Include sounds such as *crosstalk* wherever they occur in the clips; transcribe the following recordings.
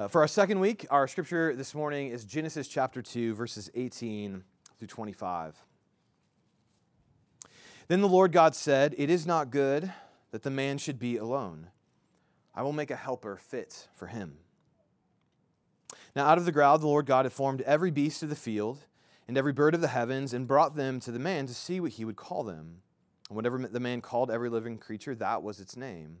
Uh, for our second week, our scripture this morning is Genesis chapter 2, verses 18 through 25. Then the Lord God said, It is not good that the man should be alone. I will make a helper fit for him. Now, out of the ground, the Lord God had formed every beast of the field and every bird of the heavens and brought them to the man to see what he would call them. And whatever the man called every living creature, that was its name.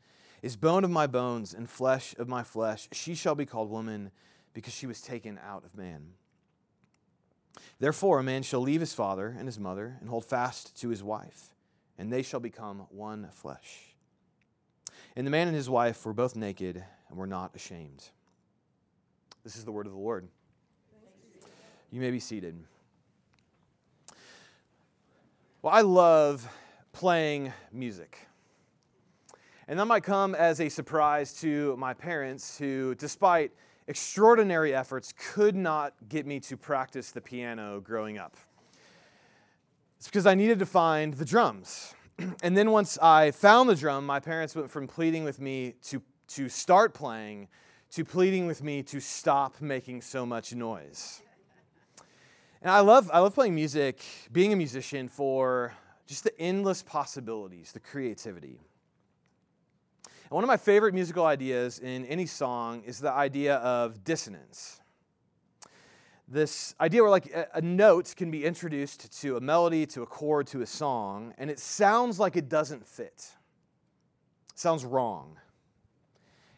is bone of my bones and flesh of my flesh. She shall be called woman because she was taken out of man. Therefore, a man shall leave his father and his mother and hold fast to his wife, and they shall become one flesh. And the man and his wife were both naked and were not ashamed. This is the word of the Lord. You may be seated. Well, I love playing music. And that might come as a surprise to my parents, who, despite extraordinary efforts, could not get me to practice the piano growing up. It's because I needed to find the drums. *clears throat* and then once I found the drum, my parents went from pleading with me to, to start playing to pleading with me to stop making so much noise. And I love, I love playing music, being a musician for just the endless possibilities, the creativity. And one of my favorite musical ideas in any song is the idea of dissonance. This idea where, like, a note can be introduced to a melody, to a chord, to a song, and it sounds like it doesn't fit. It sounds wrong.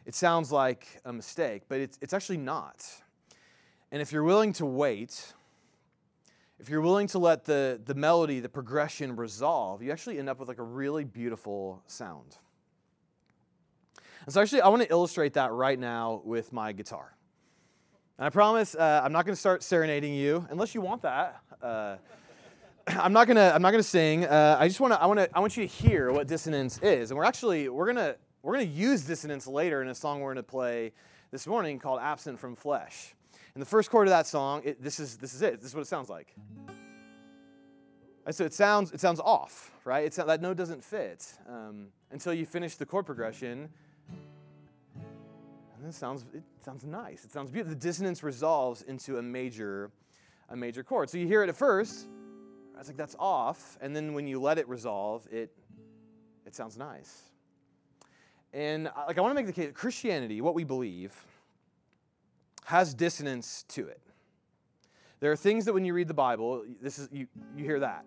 It sounds like a mistake, but it's, it's actually not. And if you're willing to wait, if you're willing to let the, the melody, the progression resolve, you actually end up with like a really beautiful sound. And so, actually, I want to illustrate that right now with my guitar. And I promise uh, I'm not going to start serenading you unless you want that. Uh, *coughs* I'm not gonna. I'm not gonna sing. Uh, I just want to. I want to. I want you to hear what dissonance is. And we're actually we're gonna we're gonna use dissonance later in a song we're gonna play this morning called "Absent from Flesh." And the first chord of that song, it, this is this is it. This is what it sounds like. So it sounds it sounds off, right? It's that note doesn't fit um, until you finish the chord progression it sounds, it sounds nice. It sounds beautiful. The dissonance resolves into a major, a major chord. So you hear it at first, it's like, that's off. And then when you let it resolve, it, it sounds nice. And like I want to make the case that Christianity, what we believe, has dissonance to it. There are things that when you read the Bible, this is you, you hear that.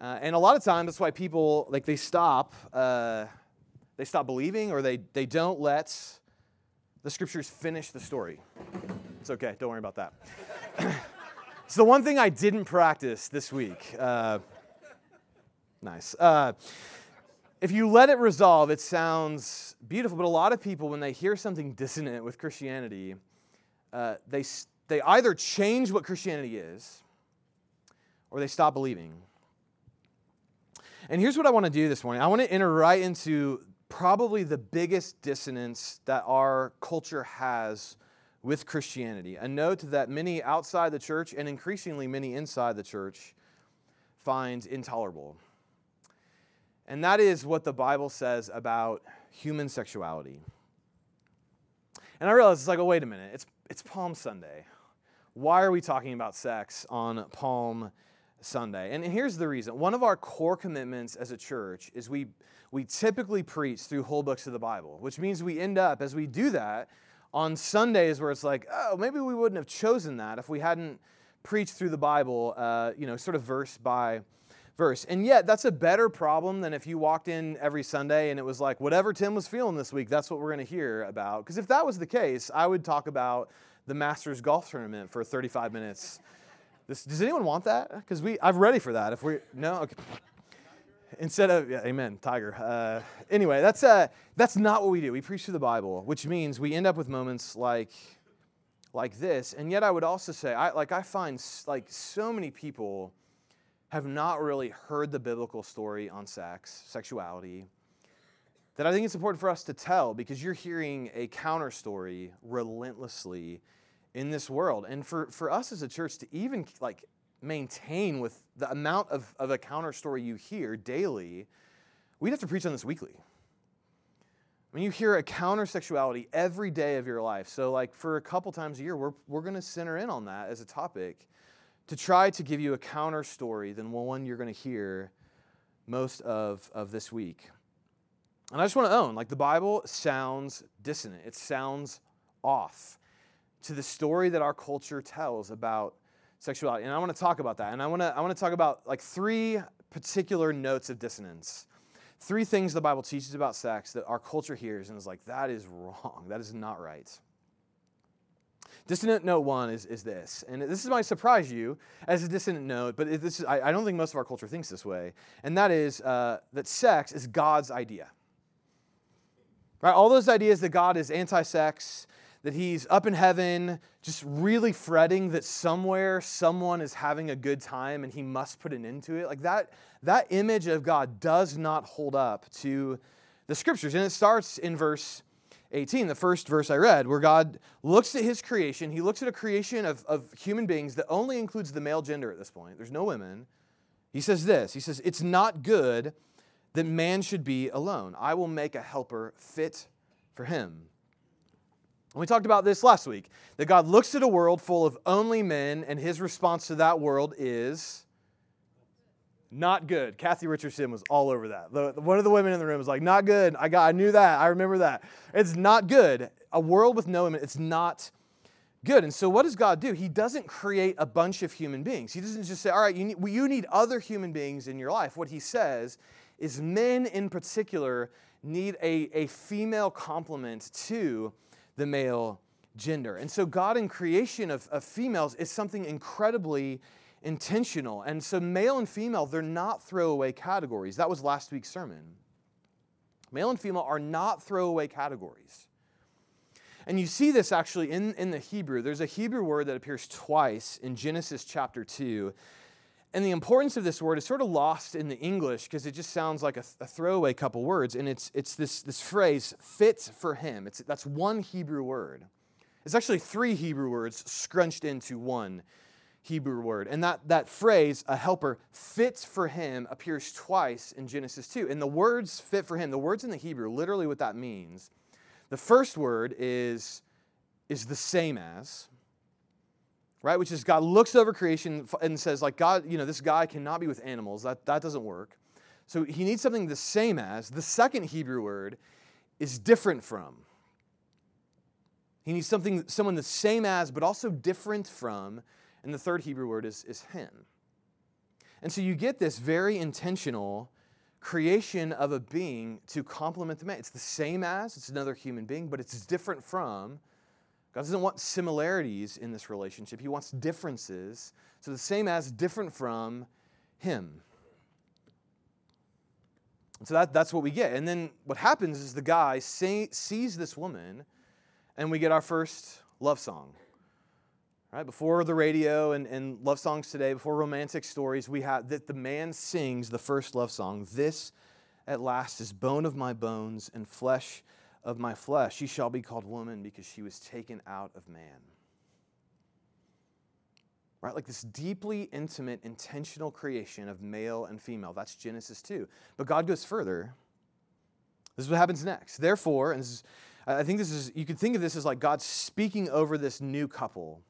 Uh, and a lot of times that's why people like they stop uh, they stop believing or they, they don't let the scriptures finish the story. It's okay, don't worry about that. *coughs* it's the one thing I didn't practice this week. Uh, nice. Uh, if you let it resolve, it sounds beautiful, but a lot of people, when they hear something dissonant with Christianity, uh, they, they either change what Christianity is or they stop believing. And here's what I want to do this morning I want to enter right into probably the biggest dissonance that our culture has with Christianity. A note that many outside the church and increasingly many inside the church find intolerable. And that is what the Bible says about human sexuality. And I realize it's like, oh, wait a minute, it's, it's Palm Sunday. Why are we talking about sex on Palm Sunday? And here's the reason. One of our core commitments as a church is we we typically preach through whole books of the Bible, which means we end up, as we do that, on Sundays where it's like, oh, maybe we wouldn't have chosen that if we hadn't preached through the Bible, uh, you know, sort of verse by verse. And yet, that's a better problem than if you walked in every Sunday and it was like, whatever Tim was feeling this week, that's what we're going to hear about. Because if that was the case, I would talk about the Masters golf tournament for 35 minutes. This, does anyone want that? Because we, I'm ready for that. If we, no, okay instead of yeah, amen tiger uh, anyway that's uh, that's not what we do we preach through the bible which means we end up with moments like like this. And yet I would also say, I, like I find like so many people have not really heard the biblical story on sex, sexuality, that I think it's important for us to tell because you're hearing a counter story relentlessly in this world. And for, for us as a church to even like maintain with the amount of, of a counter story you hear daily, we'd have to preach on this weekly. When you hear a counter sexuality every day of your life, so like for a couple times a year, we're, we're going to center in on that as a topic to try to give you a counter story than one you're going to hear most of, of this week. And I just want to own, like the Bible sounds dissonant. It sounds off to the story that our culture tells about sexuality. And I want to talk about that. And I want to I want to talk about like three particular notes of dissonance. Three things the Bible teaches about sex that our culture hears and is like, that is wrong. That is not right. Dissonant note one is, is this, and this might surprise you as a dissonant note, but this is, I, I don't think most of our culture thinks this way, and that is uh, that sex is God's idea. Right? All those ideas that God is anti sex, that he's up in heaven, just really fretting that somewhere someone is having a good time and he must put an end to it. Like that, that image of God does not hold up to the scriptures. And it starts in verse 18, the first verse I read, where God looks at his creation. He looks at a creation of, of human beings that only includes the male gender at this point. There's no women. He says this He says, It's not good that man should be alone. I will make a helper fit for him. And we talked about this last week that God looks at a world full of only men, and his response to that world is not good. Kathy Richardson was all over that. One of the women in the room was like, not good. I got I knew that. I remember that. It's not good. A world with no women, it's not good. And so what does God do? He doesn't create a bunch of human beings. He doesn't just say, all right, you need, you need other human beings in your life. What he says is men in particular need a, a female complement to the male gender. And so, God in creation of, of females is something incredibly intentional. And so, male and female, they're not throwaway categories. That was last week's sermon. Male and female are not throwaway categories. And you see this actually in, in the Hebrew. There's a Hebrew word that appears twice in Genesis chapter 2 and the importance of this word is sort of lost in the English because it just sounds like a, a, throwaway couple words. And it's, it's this, this phrase, fit for him. It's, that's one Hebrew word. It's actually three Hebrew words scrunched into one Hebrew word. And that, that phrase, a helper, fits for him, appears twice in Genesis 2. And the words fit for him, the words in the Hebrew, literally what that means. The first word is, is the same as, right? Which is God looks over creation and says, like, God, you know, this guy cannot be with animals. That, that doesn't work. So he needs something the same as. The second Hebrew word is different from. He needs something, someone the same as, but also different from. And the third Hebrew word is, is him. And so you get this very intentional creation of a being to complement the man. It's the same as, it's another human being, but it's different from God doesn't want similarities in this relationship, He wants differences. So the same as, different from Him. So that, that's what we get. And then what happens is the guy sees this woman, and we get our first love song. Right? Before the radio and, and love songs today, before romantic stories, we have that the man sings the first love song. This at last is bone of my bones and flesh of my flesh. She shall be called woman because she was taken out of man. Right? Like this deeply intimate, intentional creation of male and female. That's Genesis 2. But God goes further. This is what happens next. Therefore, and is, I think this is, you could think of this as like God speaking over this new couple.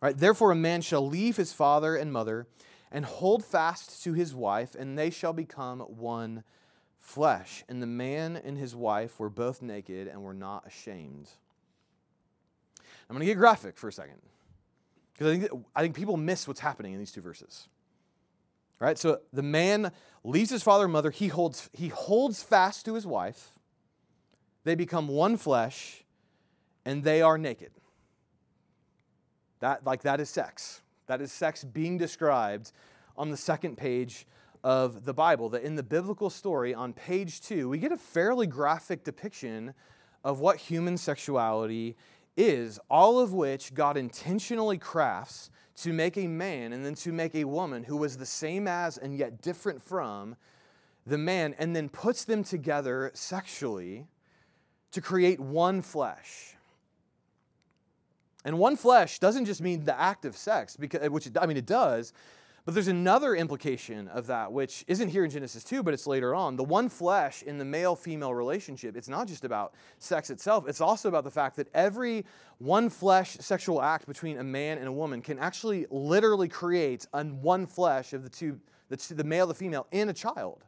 Right? Therefore, a man shall leave his father and mother and hold fast to his wife, and they shall become one flesh, and the man and his wife were both naked and were not ashamed. I'm going to get graphic for a second because I think, I think people miss what's happening in these two verses. Right? So the man leaves his father and mother, he holds, he holds fast to his wife, they become one flesh, and they are naked. That, like, that is sex. That is sex being described on the second page of the Bible. That in the biblical story on page two, we get a fairly graphic depiction of what human sexuality is, all of which God intentionally crafts to make a man and then to make a woman who was the same as and yet different from the man, and then puts them together sexually to create one flesh. And one flesh doesn't just mean the act of sex, because, which I mean it does, but there's another implication of that, which isn't here in Genesis 2, but it's later on. The one flesh in the male female relationship, it's not just about sex itself, it's also about the fact that every one flesh sexual act between a man and a woman can actually literally create a one flesh of the two, the, two, the male, the female, in a child.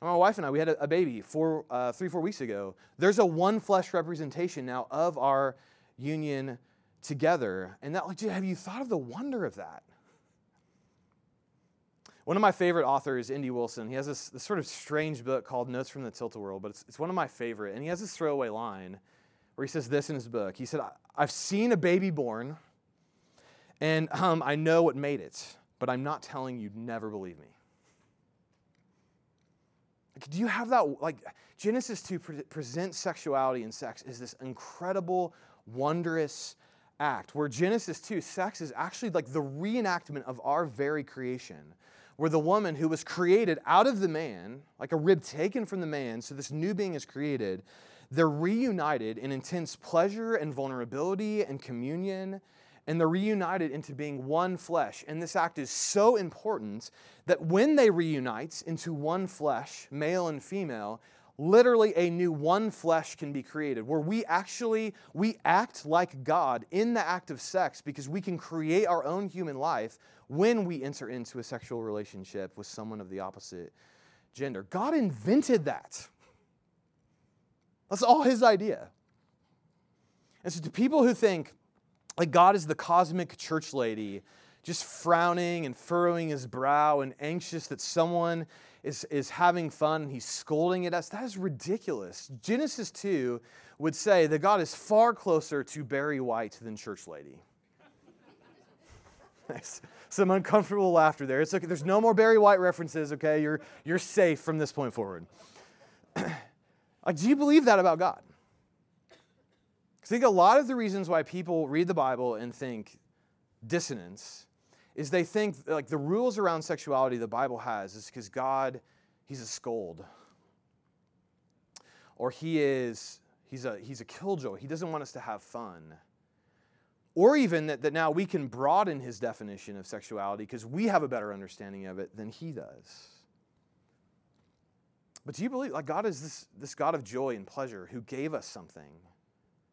My wife and I, we had a, baby four, uh, three, four weeks ago. There's a one flesh representation now of our union together. And that, like, have you thought of the wonder of that? One of my favorite authors, N.D. Wilson, he has this, this, sort of strange book called Notes from the Tilt-A-Whirl, but it's, it's one of my favorite. And he has this throwaway line where he says this in his book. He said, I've seen a baby born, and um, I know what made it, but I'm not telling you, never believe me. Like, do you have that? Like, Genesis 2 pre- presents sexuality and sex as this incredible, wondrous act, where Genesis 2, sex is actually like the reenactment of our very creation where the woman who was created out of the man, like a rib taken from the man, so this new being is created, they're reunited in intense pleasure and vulnerability and communion, and they're reunited into being one flesh. And this act is so important that when they reunite into one flesh, male and female, literally a new one flesh can be created where we actually we act like god in the act of sex because we can create our own human life when we enter into a sexual relationship with someone of the opposite gender. God invented that. That's all his idea. And so, to people who think like God is the cosmic church lady, just frowning and furrowing his brow and anxious that someone is, is having fun he's scolding at us, that is ridiculous. Genesis 2 would say that God is far closer to Barry White than church lady. *laughs* Some uncomfortable laughter there. It's okay. There's no more Barry White references, okay? You're, you're safe from this point forward. *clears throat* like, do you believe that about God? I think a lot of the reasons why people read the Bible and think dissonance is they think like the rules around sexuality the Bible has is because God, he's a scold. Or he is, he's a, he's a killjoy. He doesn't want us to have fun. Or even that, that now we can broaden his definition of sexuality because we have a better understanding of it than he does. But do you believe like God is this, this God of joy and pleasure who gave us something,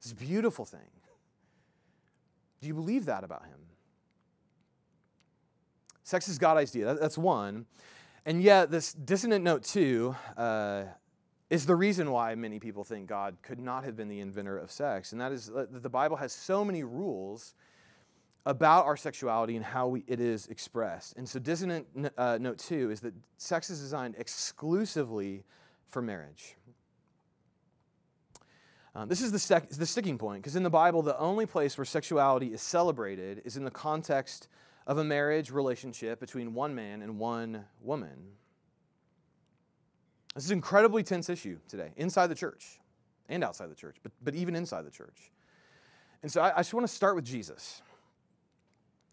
this beautiful thing? Do you believe that about him? Sex is God idea. That's one. And yet, this dissonant note, two, uh, is the reason why many people think God could not have been the inventor of sex. And that is that the Bible has so many rules about our sexuality and how we, it is expressed. And so, dissonant uh, note two is that sex is designed exclusively for marriage. Um, this is the, sec- the sticking point because in the Bible, the only place where sexuality is celebrated is in the context of a marriage relationship between one man and one woman. This is an incredibly tense issue today, inside the church and outside the church, but, but even inside the church. And so I, I just want to start with Jesus.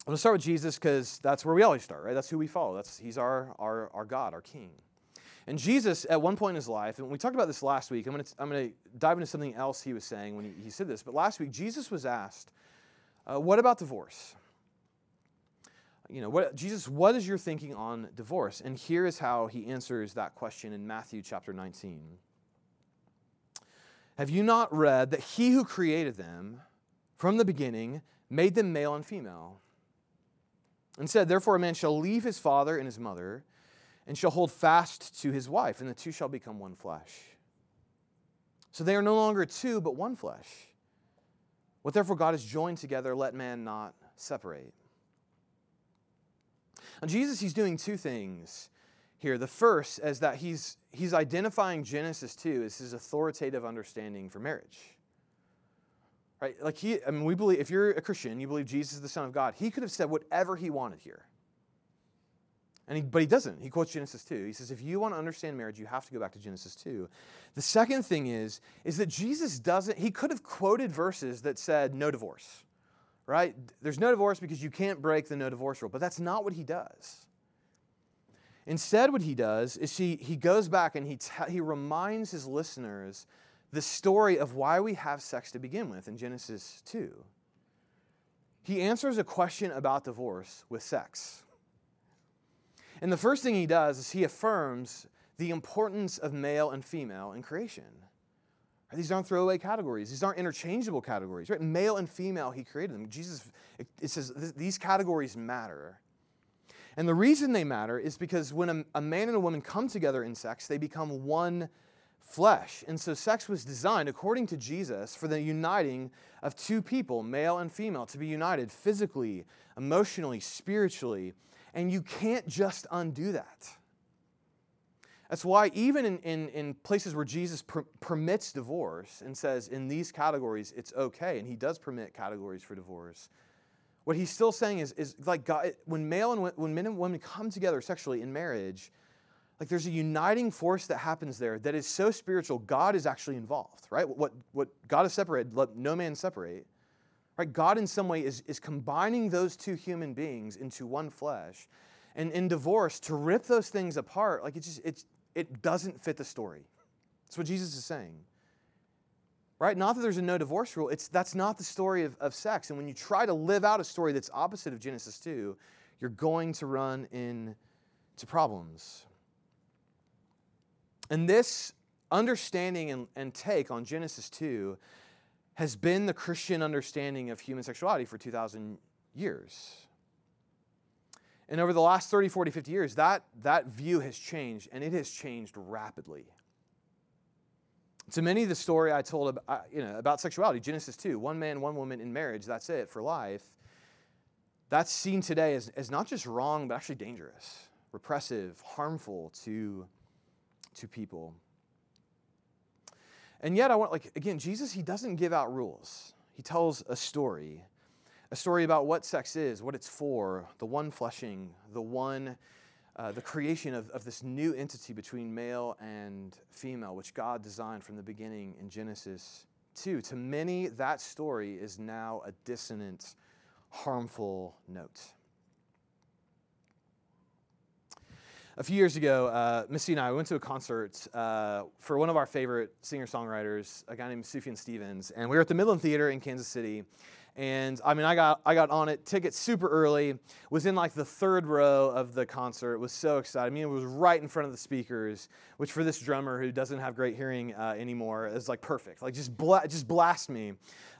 I'm going to start with Jesus because that's where we always start, right? That's who we follow. That's, he's our, our, our God, our King. And Jesus, at one point in his life, and we talked about this last week, I'm going to, I'm going to dive into something else he was saying when he, he said this, but last week, Jesus was asked, uh, What about divorce? You know, what, Jesus, what is your thinking on divorce? And here is how he answers that question in Matthew chapter 19. Have you not read that he who created them from the beginning made them male and female? And said, Therefore, a man shall leave his father and his mother and shall hold fast to his wife, and the two shall become one flesh. So they are no longer two, but one flesh. What therefore God has joined together, let man not separate. Jesus, he's doing two things here. The first is that he's, he's identifying Genesis 2 as his authoritative understanding for marriage. Right? Like he, I mean, we believe, if you're a Christian, you believe Jesus is the Son of God, he could have said whatever he wanted here. And he, but he doesn't. He quotes Genesis 2. He says, if you want to understand marriage, you have to go back to Genesis 2. The second thing is, is that Jesus doesn't, he could have quoted verses that said no divorce, right? There's no divorce because you can't break the no divorce rule, but that's not what he does. Instead, what he does is he, he goes back and he, te- he reminds his listeners the story of why we have sex to begin with in Genesis 2. He answers a question about divorce with sex. And the first thing he does is he affirms the importance of male and female in creation. These aren't throwaway categories. These aren't interchangeable categories, right? Male and female, he created them. Jesus, it, it says these categories matter. And the reason they matter is because when a, a man and a woman come together in sex, they become one flesh. And so sex was designed, according to Jesus, for the uniting of two people, male and female, to be united physically, emotionally, spiritually. And you can't just undo that. That's why, even in, in, in places where Jesus per- permits divorce and says, in these categories, it's okay, and he does permit categories for divorce, what he's still saying is, is like God, when male and when men and women come together sexually in marriage, like there's a uniting force that happens there that is so spiritual. God is actually involved, right? What what God has separated, let no man separate. Right? God in some way is, is combining those two human beings into one flesh. And in divorce, to rip those things apart, like it just it's it doesn't fit the story. That's what Jesus is saying right? Not that there's a no divorce rule. It's that's not the story of, of sex. And when you try to live out a story that's opposite of Genesis 2, you're going to run into problems. And this understanding and, and take on Genesis 2 has been the Christian understanding of human sexuality for 2,000 years. And over the last 30, 40, 50 years, that, that view has changed, and it has changed rapidly. To many, the story I told about, you know, about sexuality, Genesis 2, one man, one woman in marriage, that's it for life, that's seen today as, as not just wrong, but actually dangerous, repressive, harmful to, to people. And yet, I want, like, again, Jesus, he doesn't give out rules. He tells a story, a story about what sex is, what it's for, the one fleshing, the one uh, the creation of, of this new entity between male and female, which God designed from the beginning in Genesis 2. To many, that story is now a dissonant, harmful note. A few years ago, uh, Missy and I went to a concert uh, for one of our favorite singer songwriters, a guy named Sufjan Stevens. And we were at the Midland Theater in Kansas City. And I mean, I got I got on it, tickets super early, was in like the third row of the concert, was so excited. I mean, it was right in front of the speakers, which for this drummer who doesn't have great hearing uh, anymore is like perfect. Like just bla- just blast me.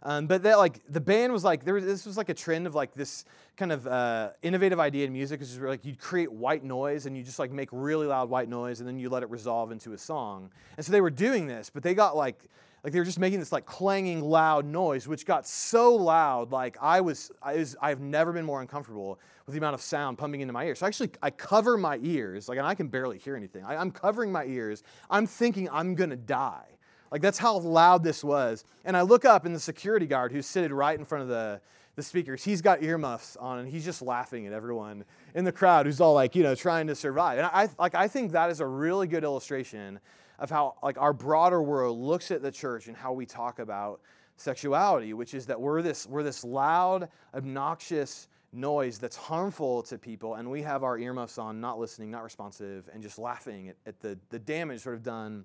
Um, but that like the band was like there was, this was like a trend of like this kind of uh, innovative idea in music, which is like you'd create white noise and you just like make really loud white noise and then you let it resolve into a song. And so they were doing this, but they got like like they were just making this like clanging loud noise which got so loud like i was i was i've never been more uncomfortable with the amount of sound pumping into my ears. So actually i cover my ears like and i can barely hear anything. I, i'm covering my ears. I'm thinking i'm gonna die. Like that's how loud this was. And i look up and the security guard who's sitting right in front of the the speakers he's got earmuffs on and he's just laughing at everyone in the crowd who's all like you know trying to survive. And i like i think that is a really good illustration of how like our broader world looks at the church and how we talk about sexuality, which is that we're this, we're this loud, obnoxious noise that's harmful to people, and we have our earmuffs on, not listening, not responsive, and just laughing at, at the, the damage sort of done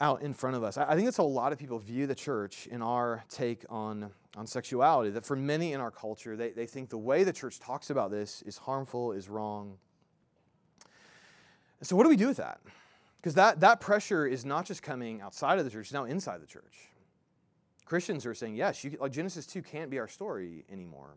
out in front of us. I, I think that's how a lot of people view the church in our take on, on sexuality. That for many in our culture, they, they think the way the church talks about this is harmful, is wrong. So, what do we do with that? Because that, that pressure is not just coming outside of the church, it's now inside the church. Christians are saying, yes, you, like Genesis 2 can't be our story anymore.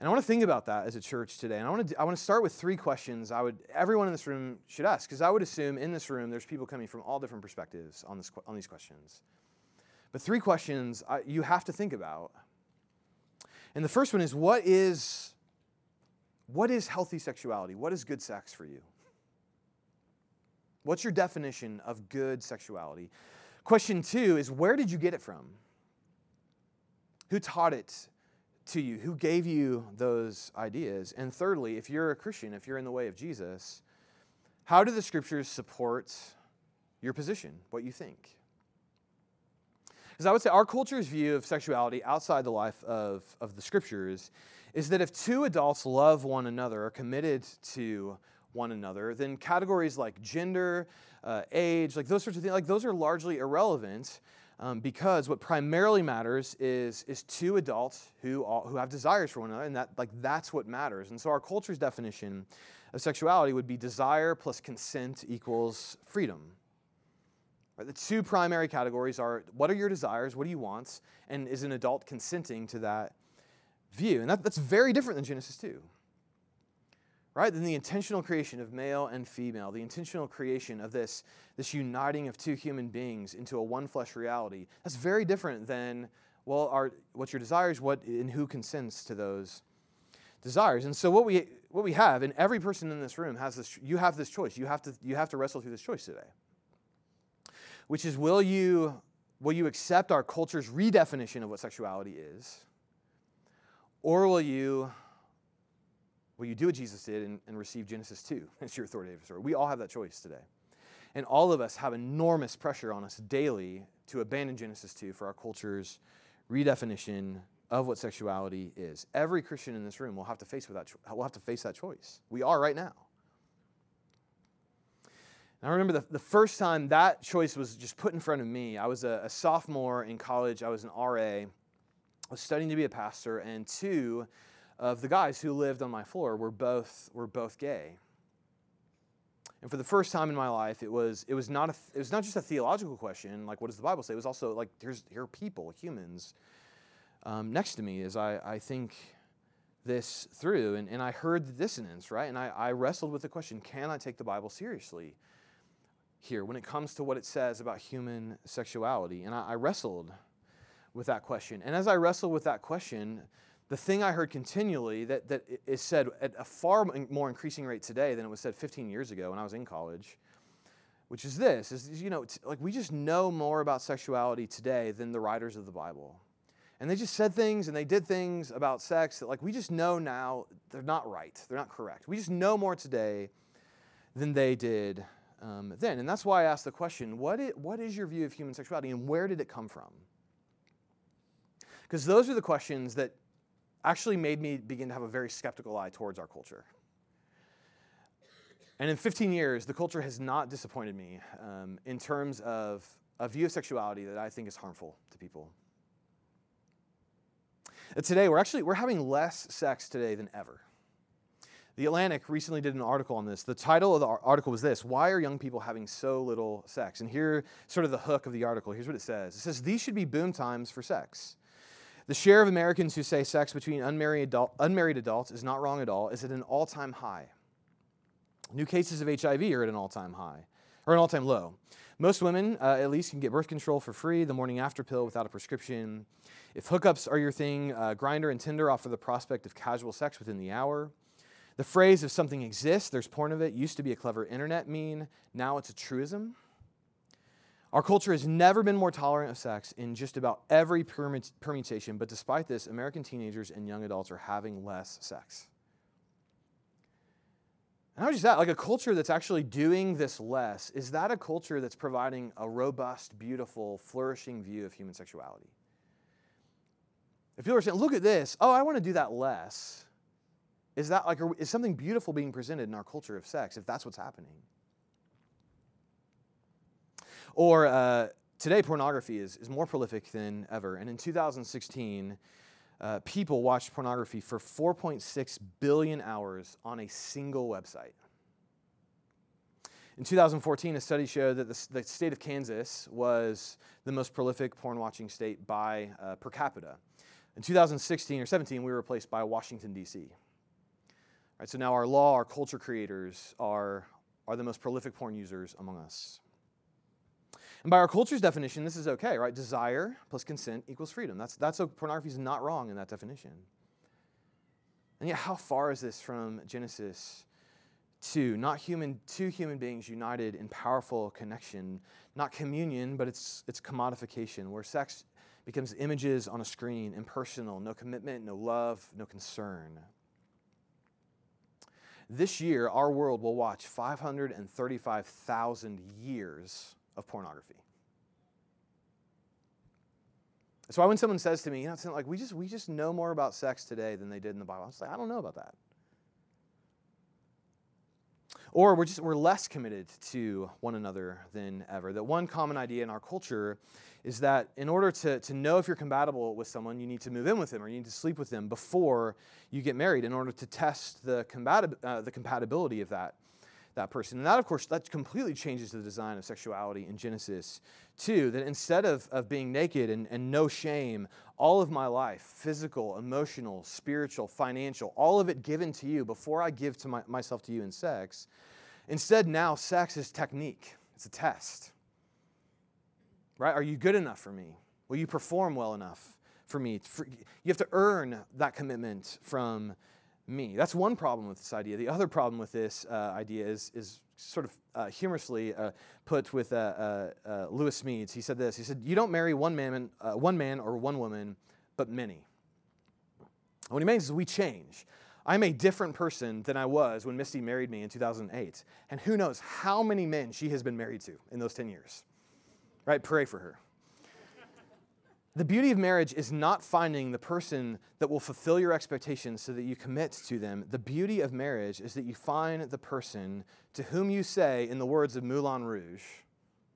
And I want to think about that as a church today. And I want to, I want to start with three questions I would, everyone in this room should ask, because I would assume in this room there's people coming from all different perspectives on, this, on these questions. But three questions I, you have to think about. And the first one is what is, what is healthy sexuality? What is good sex for you? What's your definition of good sexuality? Question two is where did you get it from? Who taught it to you? Who gave you those ideas? And thirdly, if you're a Christian, if you're in the way of Jesus, how do the scriptures support your position, what you think? Because I would say our culture's view of sexuality outside the life of, of the scriptures is that if two adults love one another, are committed to one another, then categories like gender, uh, age, like those sorts of things, like those are largely irrelevant um, because what primarily matters is, is two adults who, all, who have desires for one another, and that, like, that's what matters. And so our culture's definition of sexuality would be desire plus consent equals freedom. Right? The two primary categories are what are your desires, what do you want, and is an adult consenting to that view? And that, that's very different than Genesis 2 right? Then the intentional creation of male and female, the intentional creation of this, this uniting of two human beings into a one flesh reality, that's very different than, well, our, what's your desires, what, and who consents to those desires. And so what we, what we have, and every person in this room has this, you have this choice. You have to, you have to wrestle through this choice today. Which is, will you, will you accept our culture's redefinition of what sexuality is? Or will you Will you do what Jesus did and, and receive Genesis 2 *laughs* as your authoritative story? We all have that choice today. And all of us have enormous pressure on us daily to abandon Genesis 2 for our culture's redefinition of what sexuality is. Every Christian in this room will have to face, with that, will have to face that choice. We are right now. And I remember the, the first time that choice was just put in front of me. I was a, a sophomore in college, I was an RA. I was studying to be a pastor, and two, of the guys who lived on my floor were both, were both gay. And for the first time in my life, it was, it, was not a, it was not just a theological question, like what does the Bible say? It was also like, here's, here are people, humans, um, next to me as I, I think this through. And, and I heard the dissonance, right? And I, I wrestled with the question can I take the Bible seriously here when it comes to what it says about human sexuality? And I, I wrestled with that question. And as I wrestled with that question, the thing I heard continually that, that is said at a far more increasing rate today than it was said 15 years ago when I was in college, which is this, is, you know, like we just know more about sexuality today than the writers of the Bible. And they just said things and they did things about sex that like we just know now they're not right. They're not correct. We just know more today than they did um, then. And that's why I asked the question, what is, what is your view of human sexuality and where did it come from? Because those are the questions that actually made me begin to have a very skeptical eye towards our culture. And in 15 years, the culture has not disappointed me um, in terms of a view of sexuality that I think is harmful to people. Uh, today, we're actually we're having less sex today than ever. The Atlantic recently did an article on this. The title of the article was this Why are young people having so little sex? And here, sort of the hook of the article, here's what it says It says, These should be boom times for sex. The share of Americans who say sex between unmarried, adult, unmarried adults is not wrong at all is at an all time high. New cases of HIV are at an all time high, or an all time low. Most women, uh, at least, can get birth control for free, the morning after pill without a prescription. If hookups are your thing, uh, Grindr and Tinder offer the prospect of casual sex within the hour. The phrase, if something exists, there's porn of it, used to be a clever internet meme. Now it's a truism. Our culture has never been more tolerant of sex in just about every permutation, but despite this, American teenagers and young adults are having less sex. And how is that? Like a culture that's actually doing this less, is that a culture that's providing a robust, beautiful, flourishing view of human sexuality? If people are saying, look at this, oh, I want to do that less, is that like, is something beautiful being presented in our culture of sex if that's what's happening? Or uh, today, pornography is, is more prolific than ever. And in 2016, uh, people watched pornography for 4.6 billion hours on a single website. In 2014, a study showed that the, the state of Kansas was the most prolific porn watching state by uh, per capita. In 2016 or 17, we were replaced by Washington, D.C. Right, so now our law, our culture creators are, are the most prolific porn users among us. And by our culture's definition, this is okay, right? Desire plus consent equals freedom. That's, that's so pornography is not wrong in that definition. And yet, how far is this from Genesis 2? Not human, two human beings united in powerful connection, not communion, but it's, it's commodification, where sex becomes images on a screen, impersonal, no commitment, no love, no concern. This year, our world will watch 535,000 years of pornography. That's why when someone says to me, you know, it's like we just we just know more about sex today than they did in the Bible. I was like, I don't know about that. Or we're just we're less committed to one another than ever. That one common idea in our culture is that in order to, to know if you're compatible with someone, you need to move in with them or you need to sleep with them before you get married in order to test the, compatib- uh, the compatibility of that that person. And that, of course, that completely changes the design of sexuality in Genesis 2. That instead of, of being naked and, and no shame, all of my life, physical, emotional, spiritual, financial, all of it given to you before I give to my, myself to you in sex, instead now sex is technique, it's a test. Right? Are you good enough for me? Will you perform well enough for me? You have to earn that commitment from me. That's one problem with this idea. The other problem with this uh, idea is, is sort of uh, humorously uh, put with uh, uh, uh, Lewis Smedes. He said this. He said, "You don't marry one man, one man or one woman, but many." what he means is we change. I'm a different person than I was when Misty married me in 2008, and who knows how many men she has been married to in those 10 years. Right? Pray for her. The beauty of marriage is not finding the person that will fulfill your expectations so that you commit to them. The beauty of marriage is that you find the person to whom you say, in the words of Moulin Rouge,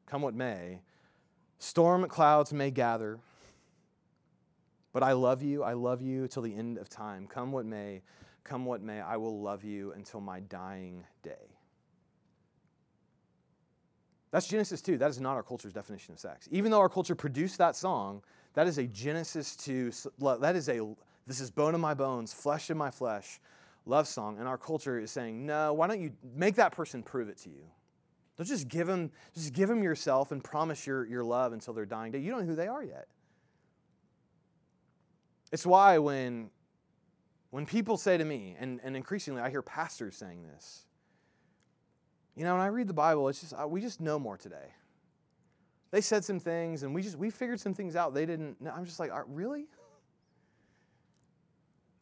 come what may, storm clouds may gather, but I love you, I love you till the end of time. Come what may, come what may, I will love you until my dying day. That's Genesis 2. That is not our culture's definition of sex. Even though our culture produced that song, that is a Genesis 2, that is a, this is bone of my bones, flesh of my flesh love song. And our culture is saying, no, why don't you make that person prove it to you? Don't just give them, just give them yourself and promise your, your love until their dying day. You don't know who they are yet. It's why when, when people say to me, and, and increasingly I hear pastors saying this, you know, when I read the Bible, it's just, we just know more today they said some things and we just we figured some things out. They didn't know. i'm just like uh, really?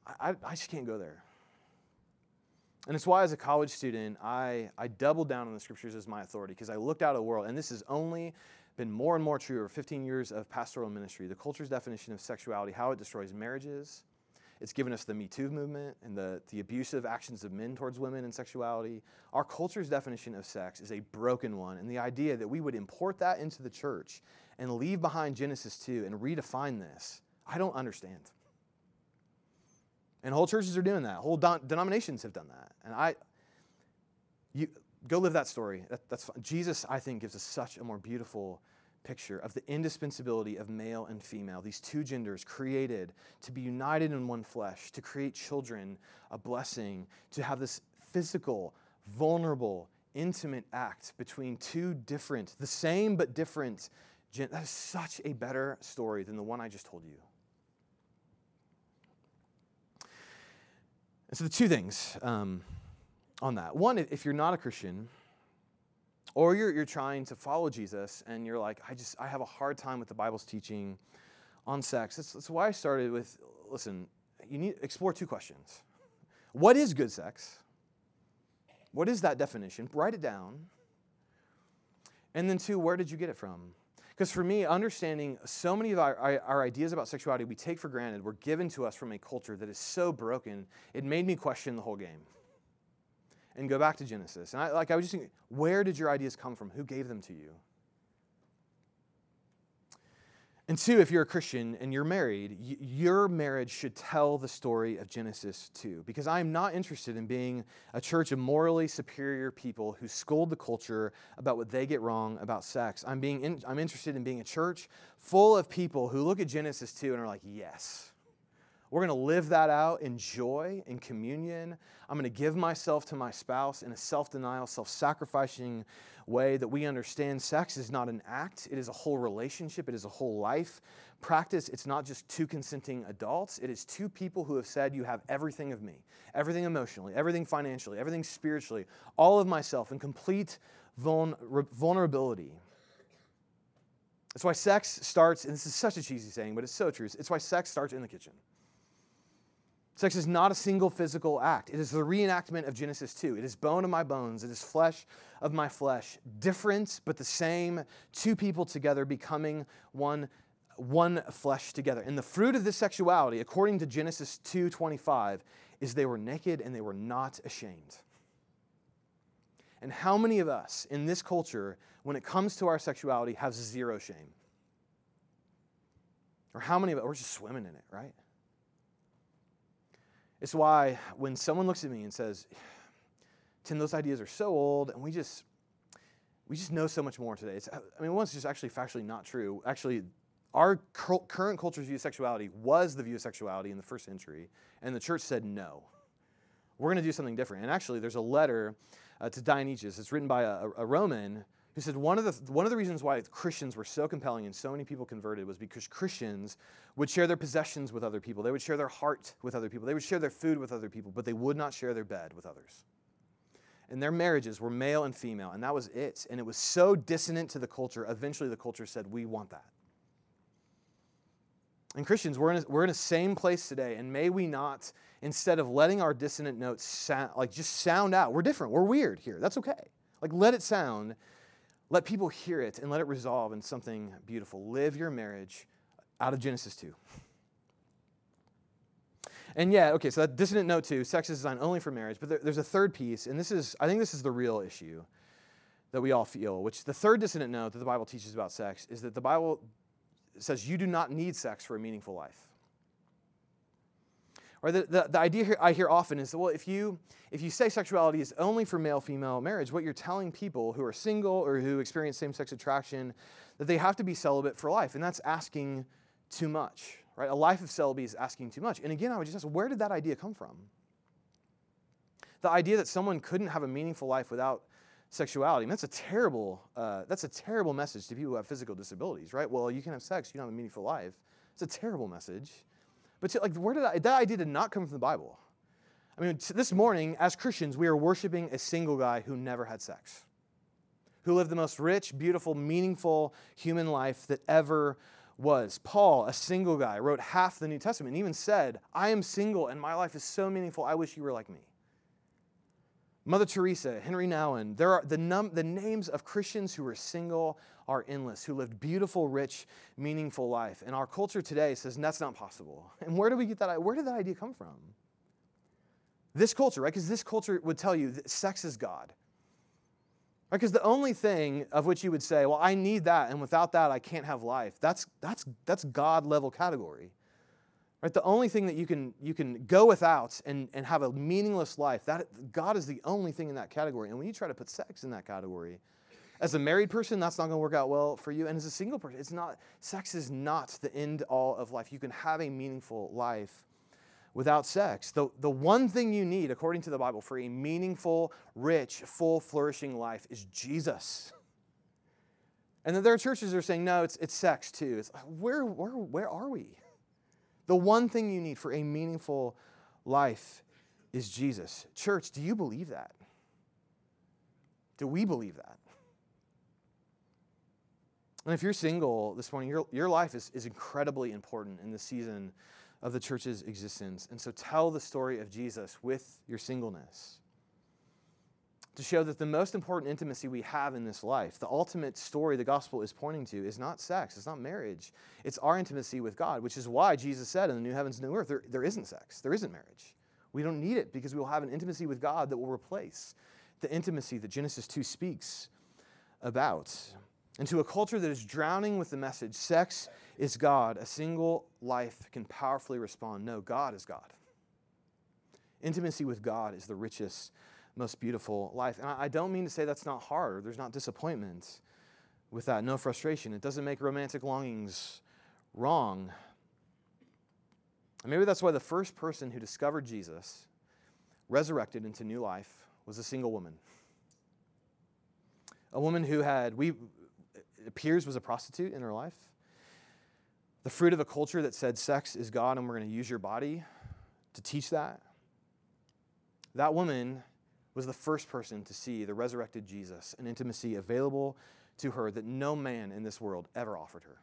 I, I just can't go there. And it's why as a college student i i doubled down on the scriptures as my authority because i looked out at the world and this has only been more and more true over 15 years of pastoral ministry. The culture's definition of sexuality how it destroys marriages it's given us the Me Too movement and the, the abusive actions of men towards women and sexuality. Our culture's definition of sex is a broken one. And the idea that we would import that into the church and leave behind Genesis 2 and redefine this, I don't understand. And whole churches are doing that. Whole denominations have done that. And I, you go live that story. That, that's. Jesus, I think, gives us such a more beautiful picture of the indispensability of male and female, these two genders created to be united in one flesh, to create children, a blessing, to have this physical, vulnerable, intimate act between two different, the same but different. Gen- that is such a better story than the one I just told you. And so, the two things um, on that. One, if you're not a Christian, or you're, you're trying to follow Jesus and you're like, I just, I have a hard time with the Bible's teaching on sex. That's, that's why I started with, listen, you need explore two questions. What is good sex? What is that definition? Write it down. And then two, where did you get it from? Because for me, understanding so many of our, our, ideas about sexuality we take for granted were given to us from a culture that is so broken, it made me question the whole game and go back to Genesis. And I, like I was just thinking, where did your ideas come from? Who gave them to you? And two, if you're a Christian and you're married, y- your marriage should tell the story of Genesis 2. Because I'm not interested in being a church of morally superior people who scold the culture about what they get wrong about sex. I'm, being in, I'm interested in being a church full of people who look at Genesis 2 and are like, yes, we're going to live that out in joy, in communion. I'm going to give myself to my spouse in a self denial, self sacrificing way that we understand sex is not an act, it is a whole relationship, it is a whole life. Practice, it's not just two consenting adults, it is two people who have said, You have everything of me, everything emotionally, everything financially, everything spiritually, all of myself in complete vulnerability. That's why sex starts, and this is such a cheesy saying, but it's so true. It's why sex starts in the kitchen. Sex is not a single physical act. It is the reenactment of Genesis 2. It is bone of my bones. It is flesh of my flesh. Different, but the same. Two people together becoming one, one flesh together. And the fruit of this sexuality, according to Genesis 2.25, is they were naked and they were not ashamed. And how many of us in this culture, when it comes to our sexuality, have zero shame? Or how many of us, we're just swimming in it, right? It's why when someone looks at me and says, Tim, those ideas are so old, and we just we just know so much more today. It's, I mean, one's just actually factually not true. Actually, our current culture's view of sexuality was the view of sexuality in the first century, and the church said no. We're going to do something different. And actually, there's a letter uh, to Diognetus. It's written by a, a Roman who said one of, the, one of the reasons why Christians were so compelling and so many people converted was because Christians would share their possessions with other people. They would share their heart with other people. They would share their food with other people, but they would not share their bed with others. And their marriages were male and female, and that was it. And it was so dissonant to the culture, eventually the culture said, We want that. And Christians, we're in, a, we're in the same place today, and may we not, instead of letting our dissonant notes sound, like just sound out, we're different, we're weird here, that's okay. Like let it sound, let people hear it, and let it resolve in something beautiful. Live your marriage out of Genesis 2. And yeah, okay, so that dissonant note too, sex is designed only for marriage, but there, there's a third piece, and this is, I think this is the real issue that we all feel, which the third dissonant note that the Bible teaches about sex is that the Bible says you do not need sex for a meaningful life. Or the, the, the idea I hear often is that, well, if you, if you say sexuality is only for male female marriage, what you're telling people who are single or who experience same sex attraction that they have to be celibate for life. And that's asking too much, right? A life of celibacy is asking too much. And again, I would just ask, where did that idea come from? The idea that someone couldn't have a meaningful life without sexuality. And that's a terrible, uh, that's a terrible message to people who have physical disabilities, right? Well, you can have sex, you don't have a meaningful life. It's a terrible message. But like, where did I, that idea did not come from the Bible? I mean, this morning, as Christians, we are worshiping a single guy who never had sex, who lived the most rich, beautiful, meaningful human life that ever was. Paul, a single guy, wrote half the New Testament and even said, I am single and my life is so meaningful, I wish you were like me. Mother Teresa, Henri Nouwen, there are the, num- the names of Christians who were single are endless, who lived beautiful, rich, meaningful life. And our culture today says that's not possible. And where do we get that? Where did that idea come from? This culture, right? Because this culture would tell you that sex is God. Right? Because the only thing of which you would say, well, I need that, and without that, I can't have life, that's, that's, that's God level category. Right? The only thing that you can, you can go without and, and have a meaningless life, that, God is the only thing in that category. And when you try to put sex in that category, as a married person, that's not going to work out well for you. And as a single person, it's not, sex is not the end all of life. You can have a meaningful life without sex. The, the one thing you need, according to the Bible, for a meaningful, rich, full, flourishing life is Jesus. And then there are churches that are saying, no, it's, it's sex too. It's where, where, where are we? The one thing you need for a meaningful life is Jesus. Church, do you believe that? Do we believe that? And if you're single this morning, your, your life is, is incredibly important in the season of the church's existence. And so tell the story of Jesus with your singleness to show that the most important intimacy we have in this life, the ultimate story the gospel is pointing to, is not sex, it's not marriage. It's our intimacy with God, which is why Jesus said in the new heavens and new earth, there, there isn't sex, there isn't marriage. We don't need it because we will have an intimacy with God that will replace the intimacy that Genesis 2 speaks about. And to a culture that is drowning with the message, sex is God, a single life can powerfully respond, no, God is God. Intimacy with God is the richest most beautiful life. And I don't mean to say that's not hard, there's not disappointment with that, no frustration. It doesn't make romantic longings wrong. Maybe that's why the first person who discovered Jesus, resurrected into new life, was a single woman. A woman who had, we, appears, was a prostitute in her life. The fruit of a culture that said sex is God and we're going to use your body to teach that. That woman was the first person to see the resurrected Jesus, an intimacy available to her that no man in this world ever offered her.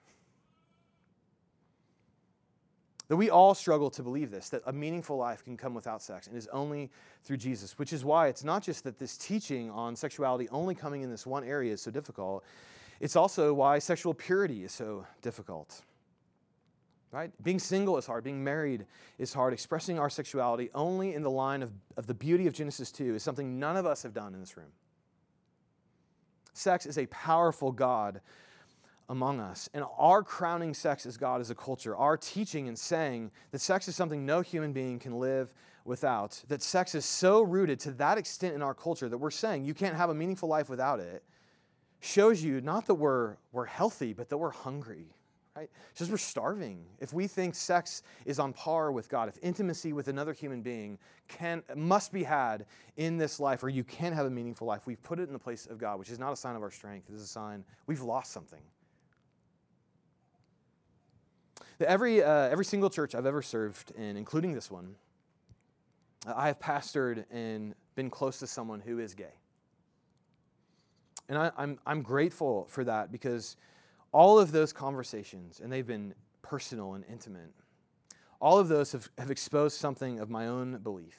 That we all struggle to believe this, that a meaningful life can come without sex and is only through Jesus, which is why it's not just that this teaching on sexuality only coming in this one area is so difficult, it's also why sexual purity is so difficult. Right? Being single is hard. Being married is hard. Expressing our sexuality only in the line of, of the beauty of Genesis 2 is something none of us have done in this room. Sex is a powerful God among us. And our crowning sex as God as a culture, our teaching and saying that sex is something no human being can live without, that sex is so rooted to that extent in our culture that we're saying you can't have a meaningful life without it, shows you not that we're, we're healthy, but that we're hungry. Right? Just we're starving. If we think sex is on par with God, if intimacy with another human being can must be had in this life, or you can't have a meaningful life, we've put it in the place of God, which is not a sign of our strength. It is a sign we've lost something. Every, uh, every single church I've ever served in, including this one, I have pastored and been close to someone who is gay. And I, I'm, I'm grateful for that because all of those conversations, and they've been personal and intimate, all of those have, have exposed something of my own belief.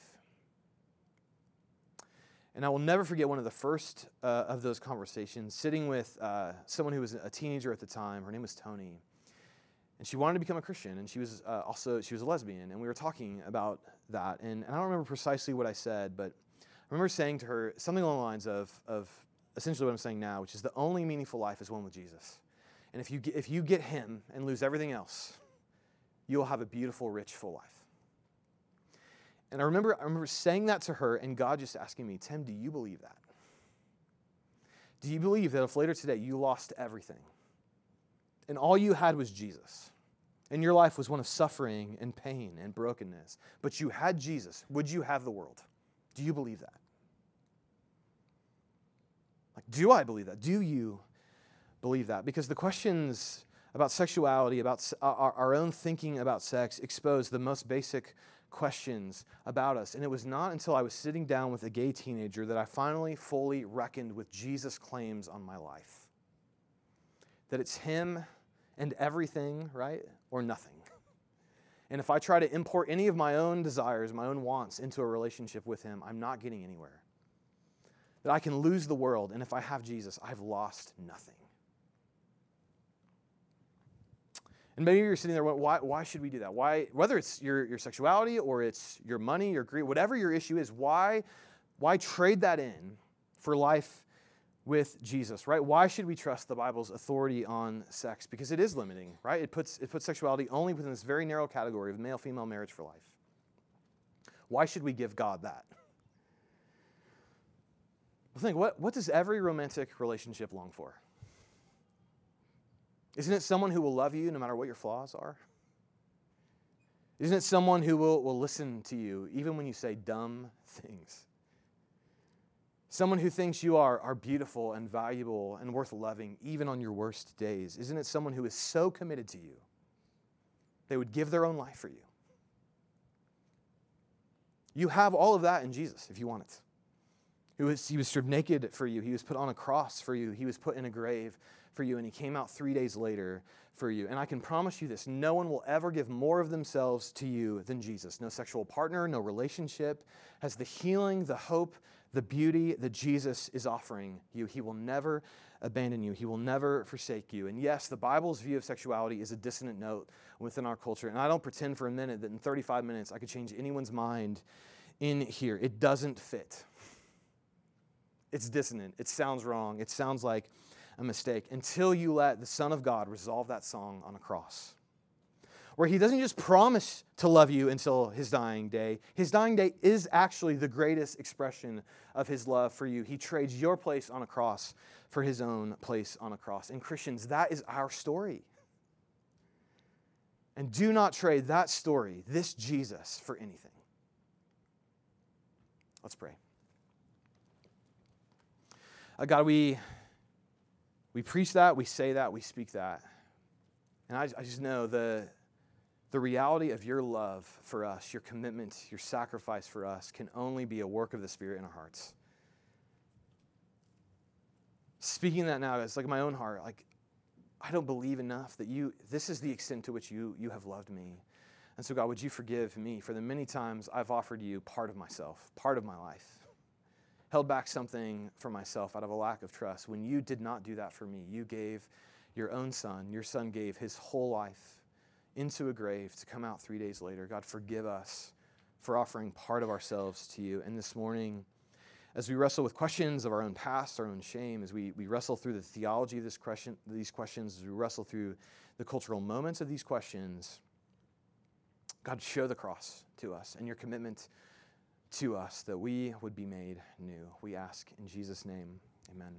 And I will never forget one of the first uh, of those conversations, sitting with uh, someone who was a teenager at the time. Her name was Tony and she wanted to become a Christian, and she was uh, also she was a lesbian, and we were talking about that, and, and I don't remember precisely what I said, but I remember saying to her something along the lines of, of essentially what I'm saying now, which is the only meaningful life is one with Jesus, and if you get, if you get Him and lose everything else, you will have a beautiful, rich, full life. And I remember I remember saying that to her, and God just asking me, Tim, do you believe that? Do you believe that if later today you lost everything? and all you had was Jesus, and your life was one of suffering and pain and brokenness, but you had Jesus, would you have the world? Do you believe that? Like, do I believe that? Do you believe that? Because the questions about sexuality, about our, own thinking about sex, expose the most basic questions about us. And it was not until I was sitting down with a gay teenager that I finally fully reckoned with Jesus' claims on my life. That it's Him and everything, right? Or nothing. *laughs* And if I try to import any of my own desires, my own wants into a relationship with Him, I'm not getting anywhere. That I can lose the world, and if I have Jesus, I've lost nothing. And maybe you're sitting there, why, why should we do that? Why, whether it's your, your sexuality or it's your money, your greed, whatever your issue is, why, why trade that in for life with Jesus, right? Why should we trust the Bible's authority on sex? Because it is limiting, right? It puts, it puts sexuality only within this very narrow category of male female marriage for life. Why should we give God that? Well, think what, what does every romantic relationship long for? Isn't it someone who will love you no matter what your flaws are? Isn't it someone who will, will listen to you even when you say dumb things? Someone who thinks you are, are beautiful and valuable and worth loving, even on your worst days. Isn't it someone who is so committed to you, they would give their own life for you? You have all of that in Jesus if you want it. Was, he was stripped naked for you. He was put on a cross for you. He was put in a grave for you, and he came out three days later for you. And I can promise you this no one will ever give more of themselves to you than Jesus. No sexual partner, no relationship has the healing, the hope, the beauty that Jesus is offering you. He will never abandon you, He will never forsake you. And yes, the Bible's view of sexuality is a dissonant note within our culture. And I don't pretend for a minute that in 35 minutes I could change anyone's mind in here. It doesn't fit. It's dissonant. It sounds wrong. It sounds like a mistake until you let the Son of God resolve that song on a cross where he doesn't just promise to love you until his dying day. His dying day is actually the greatest expression of his love for you. He trades your place on a cross for his own place on a cross. And Christians, that is our story. And do not trade that story, this Jesus, for anything. Let's pray. Uh, God, we, we preach that, we say that, we speak that. And I, I just know the, the reality of your love for us, your commitment, your sacrifice for us, can only be a work of the Spirit in our hearts. speaking that now, it's like my own heart, like, I don't believe enough that you, this is the extent to which you, you have loved me. And so, God, would you forgive me for the many times I've offered you part of myself, part of my life, held back something for myself out of a lack of trust. When you did not do that for me, you gave your own son, your son gave his whole life into a grave to come out three days later. God, forgive us for offering part of ourselves to you. And this morning, as we wrestle with questions of our own past, our own shame, as we, we wrestle through the theology of this question, these questions, as we wrestle through the cultural moments of these questions, God, show the cross to us and your commitment to us that we would be made new. We ask in Jesus' name, amen.